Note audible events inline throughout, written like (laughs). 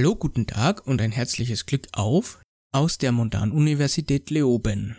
Hallo, guten Tag und ein herzliches Glück auf aus der Montanuniversität Leoben.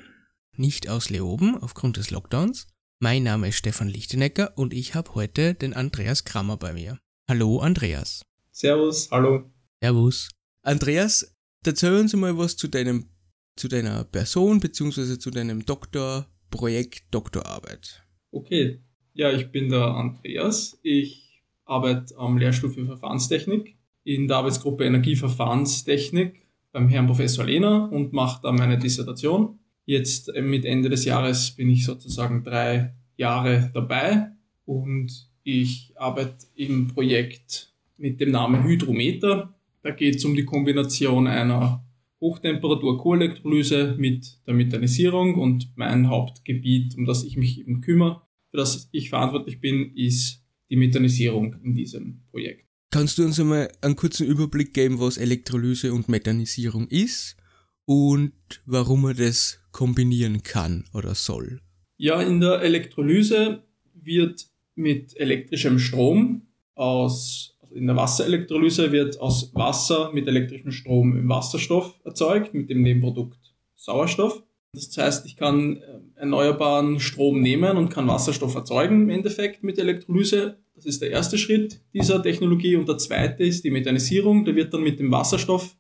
Nicht aus Leoben aufgrund des Lockdowns. Mein Name ist Stefan Lichtenecker und ich habe heute den Andreas Krammer bei mir. Hallo Andreas. Servus, hallo. Servus. Andreas, erzähl uns mal was zu deinem zu deiner Person bzw. zu deinem Doktorprojekt, Doktorarbeit. Okay, ja, ich bin der Andreas. Ich arbeite am Lehrstuhl für Verfahrenstechnik in der Arbeitsgruppe Energieverfahrenstechnik beim Herrn Professor Lehner und mache da meine Dissertation. Jetzt äh, mit Ende des Jahres bin ich sozusagen drei Jahre dabei und ich arbeite im Projekt mit dem Namen Hydrometer. Da geht es um die Kombination einer Hochtemperatur-Kohlektrolyse mit der Methanisierung und mein Hauptgebiet, um das ich mich eben kümmere, für das ich verantwortlich bin, ist die Methanisierung in diesem Projekt. Kannst du uns einmal einen kurzen Überblick geben, was Elektrolyse und Methanisierung ist und warum man das kombinieren kann oder soll? Ja, in der Elektrolyse wird mit elektrischem Strom aus, also in der Wasserelektrolyse wird aus Wasser mit elektrischem Strom Wasserstoff erzeugt, mit dem Nebenprodukt Sauerstoff. Das heißt, ich kann äh, erneuerbaren Strom nehmen und kann Wasserstoff erzeugen im Endeffekt mit Elektrolyse das ist der erste Schritt dieser Technologie. Und der zweite ist die Methanisierung. Da wird dann mit dem Wasserstoff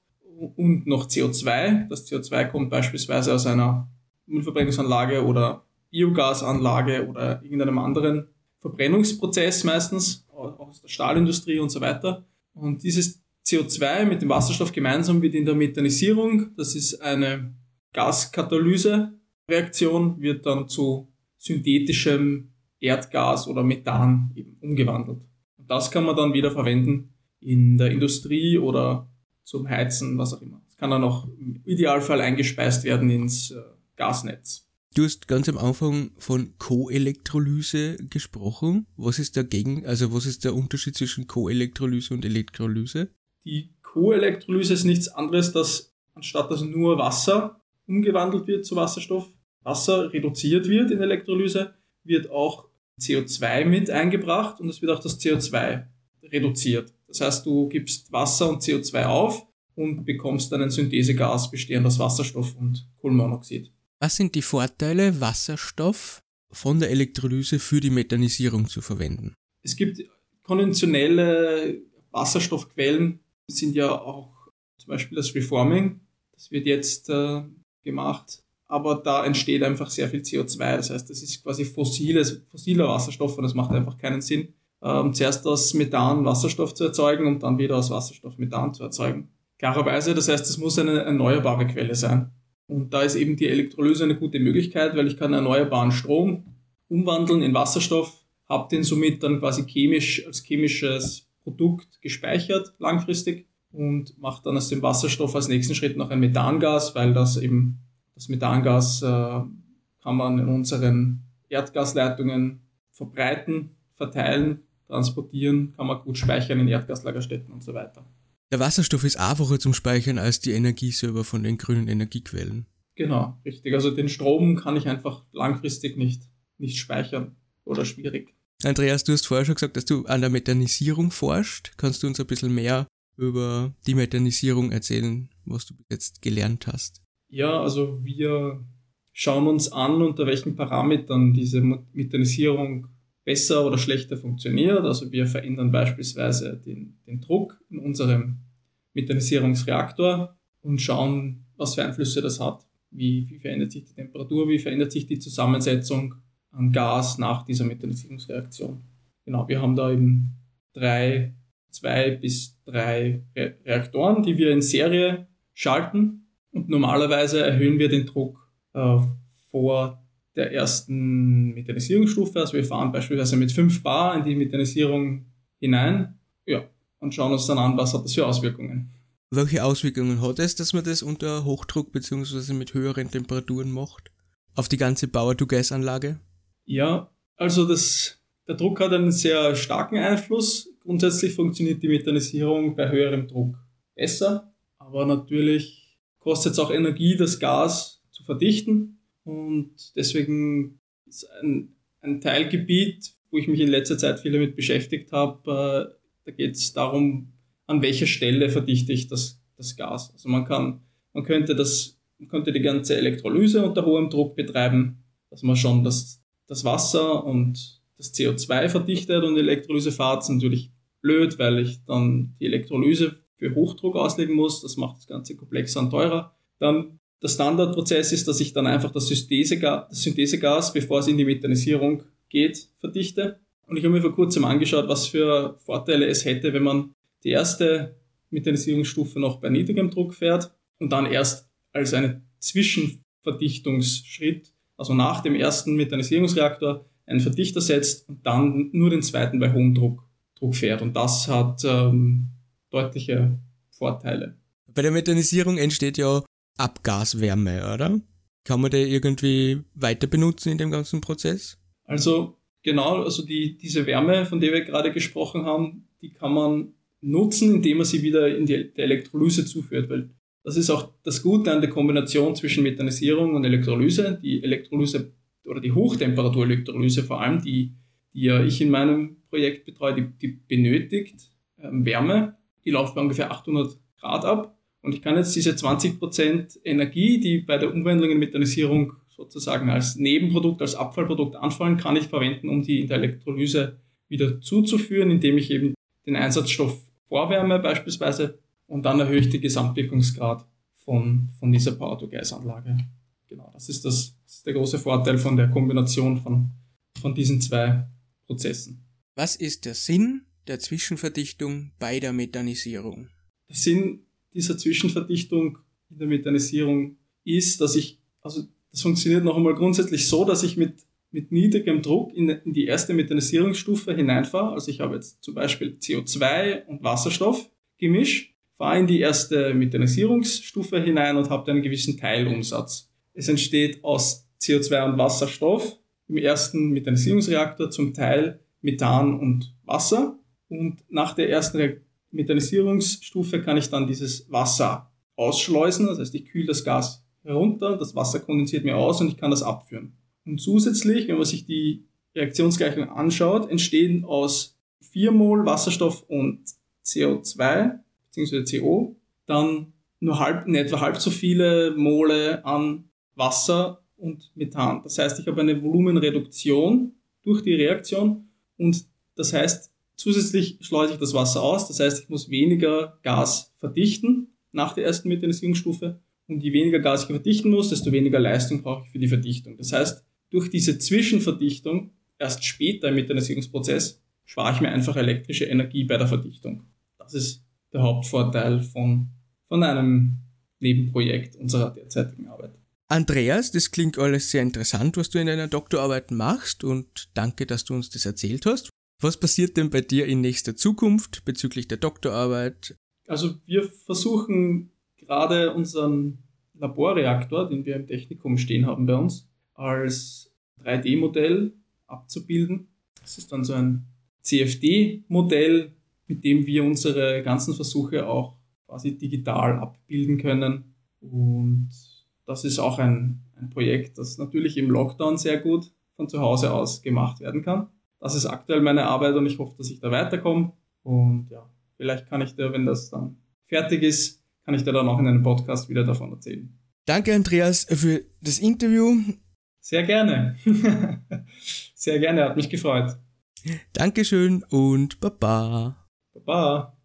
und noch CO2, das CO2 kommt beispielsweise aus einer Müllverbrennungsanlage oder Biogasanlage oder irgendeinem anderen Verbrennungsprozess meistens, aus der Stahlindustrie und so weiter. Und dieses CO2 mit dem Wasserstoff gemeinsam wird in der Methanisierung, das ist eine Gaskatalyse-Reaktion, wird dann zu synthetischem Erdgas oder Methan eben umgewandelt. Und das kann man dann wieder verwenden in der Industrie oder zum Heizen, was auch immer. Es kann dann auch im Idealfall eingespeist werden ins äh, Gasnetz. Du hast ganz am Anfang von Koelektrolyse gesprochen. Was ist dagegen, also was ist der Unterschied zwischen Koelektrolyse und Elektrolyse? Die Koelektrolyse ist nichts anderes, dass anstatt dass nur Wasser umgewandelt wird zu Wasserstoff, Wasser reduziert wird in Elektrolyse, wird auch CO2 mit eingebracht und es wird auch das CO2 reduziert. Das heißt, du gibst Wasser und CO2 auf und bekommst dann ein Synthesegas bestehend aus Wasserstoff und Kohlenmonoxid. Was sind die Vorteile, Wasserstoff von der Elektrolyse für die Methanisierung zu verwenden? Es gibt konventionelle Wasserstoffquellen, sind ja auch zum Beispiel das Reforming. Das wird jetzt äh, gemacht aber da entsteht einfach sehr viel CO2. Das heißt, das ist quasi fossiles, fossiler Wasserstoff und das macht einfach keinen Sinn, ähm, zuerst aus Methan Wasserstoff zu erzeugen und dann wieder aus Wasserstoff Methan zu erzeugen. Klarerweise, das heißt, es muss eine erneuerbare Quelle sein. Und da ist eben die Elektrolyse eine gute Möglichkeit, weil ich kann erneuerbaren Strom umwandeln in Wasserstoff, habe den somit dann quasi chemisch als chemisches Produkt gespeichert langfristig und mache dann aus dem Wasserstoff als nächsten Schritt noch ein Methangas, weil das eben das Methangas äh, kann man in unseren Erdgasleitungen verbreiten, verteilen, transportieren, kann man gut speichern in Erdgaslagerstätten und so weiter. Der Wasserstoff ist einfacher zum Speichern als die Energie selber von den grünen Energiequellen. Genau, richtig. Also den Strom kann ich einfach langfristig nicht, nicht speichern oder schwierig. Andreas, du hast vorher schon gesagt, dass du an der Methanisierung forschst. Kannst du uns ein bisschen mehr über die Methanisierung erzählen, was du jetzt gelernt hast? Ja, also wir schauen uns an, unter welchen Parametern diese Methanisierung besser oder schlechter funktioniert. Also wir verändern beispielsweise den, den Druck in unserem Methanisierungsreaktor und schauen, was für Einflüsse das hat. Wie, wie verändert sich die Temperatur, wie verändert sich die Zusammensetzung an Gas nach dieser Methanisierungsreaktion. Genau, wir haben da eben drei, zwei bis drei Re Reaktoren, die wir in Serie schalten und normalerweise erhöhen wir den Druck äh, vor der ersten Methanisierungsstufe. Also wir fahren beispielsweise mit 5 Bar in die Methanisierung hinein ja, und schauen uns dann an, was hat das für Auswirkungen. Welche Auswirkungen hat es, dass man das unter Hochdruck bzw. mit höheren Temperaturen macht? Auf die ganze Power-to-Gas-Anlage? Ja, also das, der Druck hat einen sehr starken Einfluss. Grundsätzlich funktioniert die Methanisierung bei höherem Druck besser, aber natürlich kostet es auch Energie, das Gas zu verdichten. Und deswegen ist ein, ein Teilgebiet, wo ich mich in letzter Zeit viel damit beschäftigt habe, äh, da geht es darum, an welcher Stelle verdichte ich das, das Gas. Also man kann, man könnte das, man könnte die ganze Elektrolyse unter hohem Druck betreiben, dass man schon das, das Wasser und das CO2 verdichtet und die Elektrolyse fahrt. Das ist natürlich blöd, weil ich dann die Elektrolyse für Hochdruck auslegen muss. Das macht das Ganze komplexer und teurer. Dann der Standardprozess ist, dass ich dann einfach das, Synthesegas, das Synthesegas, bevor es in die Methanisierung geht, verdichte. Und ich habe mir vor kurzem angeschaut, was für Vorteile es hätte, wenn man die erste Methanisierungsstufe noch bei niedrigem Druck fährt und dann erst als einen Zwischenverdichtungsschritt, also nach dem ersten Methanisierungsreaktor, einen Verdichter setzt und dann nur den zweiten bei hohem Druck, Druck fährt. Und das hat ähm, deutliche Vorteile. Bei der Methanisierung entsteht ja Abgaswärme, oder? Kann man die irgendwie weiter benutzen in dem ganzen Prozess? Also genau, also die, diese Wärme, von der wir gerade gesprochen haben, die kann man nutzen, indem man sie wieder in die, die Elektrolyse zuführt, weil das ist auch das Gute an der Kombination zwischen Methanisierung und Elektrolyse. Die Elektrolyse oder die Hochtemperaturelektrolyse vor allem, die, die ja ich in meinem Projekt betreue, die, die benötigt ähm, Wärme. Die bei ungefähr 800 Grad ab. Und ich kann jetzt diese 20% Energie, die bei der Umwandlung in Methanisierung sozusagen als Nebenprodukt, als Abfallprodukt anfallen, kann ich verwenden, um die in der Elektrolyse wieder zuzuführen, indem ich eben den Einsatzstoff vorwärme beispielsweise und dann erhöhe ich den Gesamtwirkungsgrad von, von dieser Power-to-Gas-Anlage. Genau, das ist, das, das ist der große Vorteil von der Kombination von, von diesen zwei Prozessen. Was ist der Sinn der Zwischenverdichtung bei der Methanisierung? Der Sinn dieser Zwischenverdichtung in der Methanisierung ist, dass ich, also das funktioniert noch einmal grundsätzlich so, dass ich mit, mit niedrigem Druck in, in die erste Methanisierungsstufe hineinfahre. Also ich habe jetzt zum Beispiel CO2 und Wasserstoff gemischt, fahre in die erste Methanisierungsstufe hinein und habe einen gewissen Teilumsatz. Es entsteht aus CO2 und Wasserstoff im ersten Methanisierungsreaktor zum Teil Methan und Wasser. Und nach der ersten Methanisierungsstufe kann ich dann dieses Wasser ausschleusen. Das heißt, ich kühle das Gas herunter, das Wasser kondensiert mir aus und ich kann das abführen. Und zusätzlich, wenn man sich die Reaktionsgleichung anschaut, entstehen aus 4 Mol Wasserstoff und CO2 bzw. CO dann nur halb, in etwa halb so viele Mole an Wasser und Methan. Das heißt, ich habe eine Volumenreduktion durch die Reaktion und das heißt, zusätzlich schleuse ich das Wasser aus. Das heißt, ich muss weniger Gas verdichten nach der ersten Methanisierungsstufe und je weniger Gas ich verdichten muss, desto weniger Leistung brauche ich für die Verdichtung. Das heißt, durch diese Zwischenverdichtung, erst später im Methanisierungsprozess, spare ich mir einfach elektrische Energie bei der Verdichtung. Das ist der Hauptvorteil von, von einem Nebenprojekt unserer derzeitigen Arbeit. Andreas, das klingt alles sehr interessant, was du in deiner Doktorarbeit machst und danke, dass du uns das erzählt hast. Was passiert denn bei dir in nächster Zukunft bezüglich der Doktorarbeit? Also wir versuchen gerade unseren Laborreaktor, den wir im Technikum stehen haben bei uns, als 3D-Modell abzubilden. Das ist dann so ein CFD-Modell, mit dem wir unsere ganzen Versuche auch quasi digital abbilden können. Und das ist auch ein, ein Projekt, das natürlich im Lockdown sehr gut von zu Hause aus gemacht werden kann. Das ist aktuell meine Arbeit und ich hoffe, dass ich da weiterkomme. Und ja, vielleicht kann ich dir, wenn das dann fertig ist, kann ich dir dann auch in einem Podcast wieder davon erzählen. Danke, Andreas, für das Interview. Sehr gerne. (laughs) Sehr gerne, hat mich gefreut. Dankeschön und Baba. Baba.